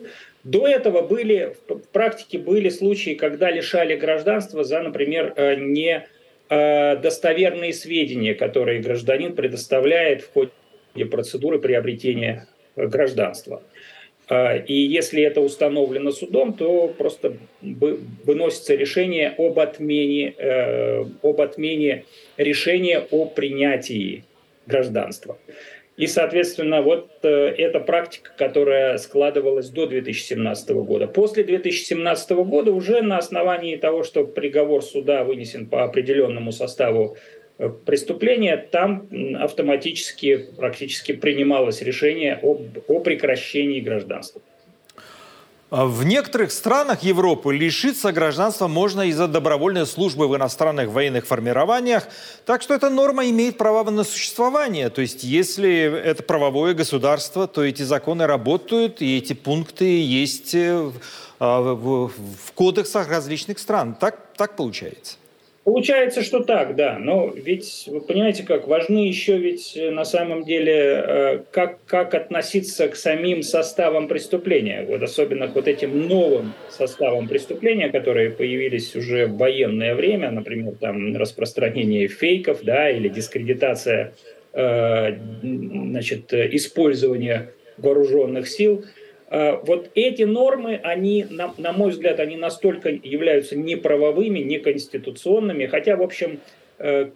До этого были, в практике были случаи, когда лишали гражданства за, например, э, не э, достоверные сведения, которые гражданин предоставляет в ходе процедуры приобретения гражданства. А, и если это установлено судом, то просто выносится решение об отмене, э, об отмене решения о принятии гражданства. И, соответственно, вот э, эта практика, которая складывалась до 2017 года. После 2017 года уже на основании того, что приговор суда вынесен по определенному составу Э, преступления, там автоматически практически принималось решение об, о прекращении гражданства. А в некоторых странах Европы лишиться гражданства можно из-за добровольной службы в иностранных военных формированиях, так что эта норма имеет право на существование. То есть если это правовое государство, то эти законы работают, и эти пункты есть э, в, в кодексах различных стран. Так, так получается? Получается, что так, да. Но ведь, вы понимаете, как важны еще ведь э, на самом деле, э, как, как относиться к самим составам преступления. Вот особенно к вот этим новым составам преступления, которые появились уже в военное время, например, там распространение фейков, да, или дискредитация, э, значит, использования вооруженных сил – вот эти нормы, они, на, на мой взгляд, они настолько являются неправовыми, неконституционными, хотя, в общем, э,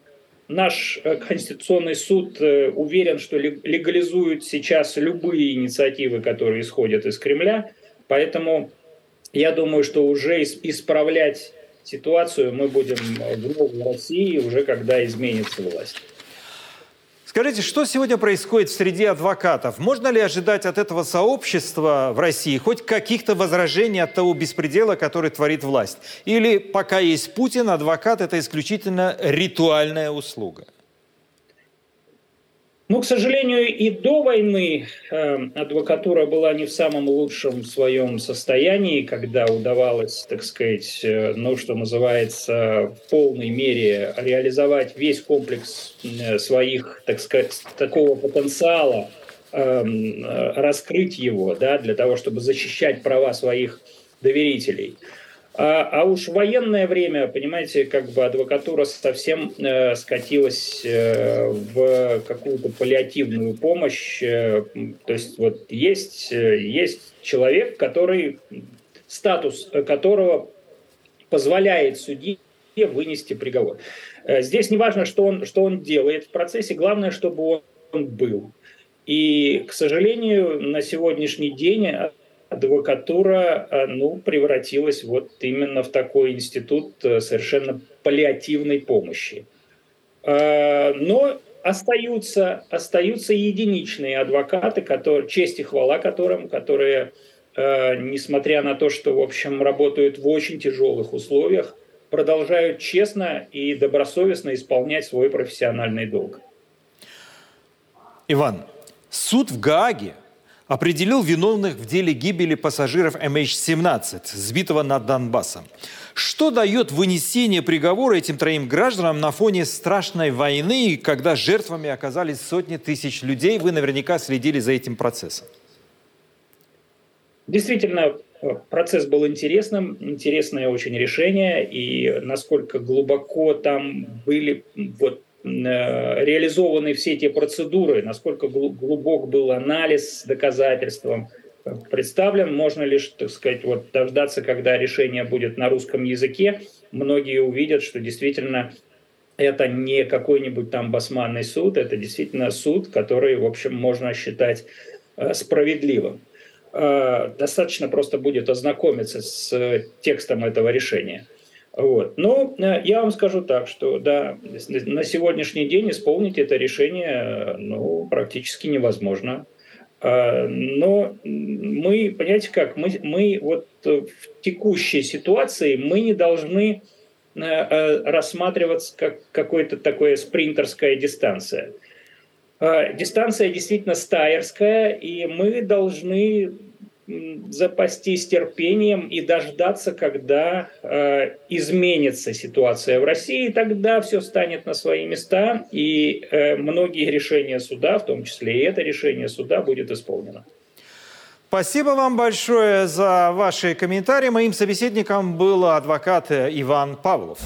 наш э, Конституционный суд уверен, что легализует сейчас любые инициативы, которые исходят из Кремля, поэтому я думаю, что уже исправлять ситуацию мы будем в России уже когда изменится власть. Скажите, что сегодня происходит в среде адвокатов? Можно ли ожидать от этого сообщества в России хоть каких-то возражений от того беспредела, который творит власть? Или пока есть Путин, адвокат – это исключительно ритуальная услуга? Ну, к сожалению, и до войны э, адвокатура была не в самом лучшем своем состоянии, когда удавалось, так сказать, э, ну, что называется, в полной мере реализовать весь комплекс э, своих, так сказать, такого потенциала, эм, э, раскрыть его, да, для того, чтобы защищать права своих доверителей. А, а уж военное время, понимаете, как бы адвокатура совсем э, скатилась э, в какую-то паллиативную помощь. Э, то есть вот есть, э, есть человек, который, статус которого позволяет судье вынести приговор. Э, здесь не важно, что он, что он делает в процессе, главное, чтобы он был. И, к сожалению, на сегодняшний день адвокатура э, ну, превратилась вот именно в такой институт э, совершенно паллиативной помощи. Э, но остаются, остаются единичные адвокаты, которые, честь и хвала которым, которые, несмотря на то, что, в общем, работают в очень тяжелых условиях, продолжают честно и добросовестно исполнять свой профессиональный долг. Иван, суд в Гааге – определил виновных в деле гибели пассажиров MH17, сбитого над Донбассом. Что дает вынесение приговора этим троим гражданам на фоне страшной войны, когда жертвами оказались сотни тысяч людей? Вы наверняка следили за этим процессом. Действительно, процесс был интересным, интересное очень решение, и насколько глубоко там были вот реализованы все эти процедуры, насколько глубок был анализ с доказательством э, представлен. Можно лишь, так сказать, вот дождаться, когда решение будет на русском языке. Многие увидят, что действительно это не какой-нибудь там басманный суд, это действительно суд, который, в общем, можно считать э, справедливым. Достаточно просто будет ознакомиться с текстом этого решения – вот. Но э, я вам скажу так, что да, на сегодняшний день исполнить это решение ну, практически невозможно. А, но мы, понимаете как, мы, мы вот в текущей ситуации мы не должны э, э, рассматриваться как какая-то такая спринтерская дистанция. А, дистанция действительно стайерская, и мы должны запастись терпением и дождаться, когда э, изменится ситуация в России, тогда все станет на свои места, и э, многие решения суда, в том числе и это решение суда, будет исполнено. Спасибо вам большое за ваши комментарии. Моим собеседником был адвокат Иван Павлов.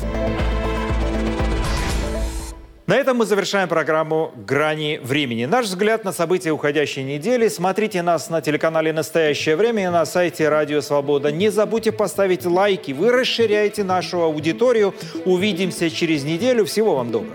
На этом мы завершаем программу «Грани времени». Наш взгляд на события уходящей недели. Смотрите нас на телеканале «Настоящее время» и на сайте «Радио Свобода». Не забудьте поставить лайки. Вы расширяете нашу аудиторию. Увидимся через неделю. Всего вам доброго.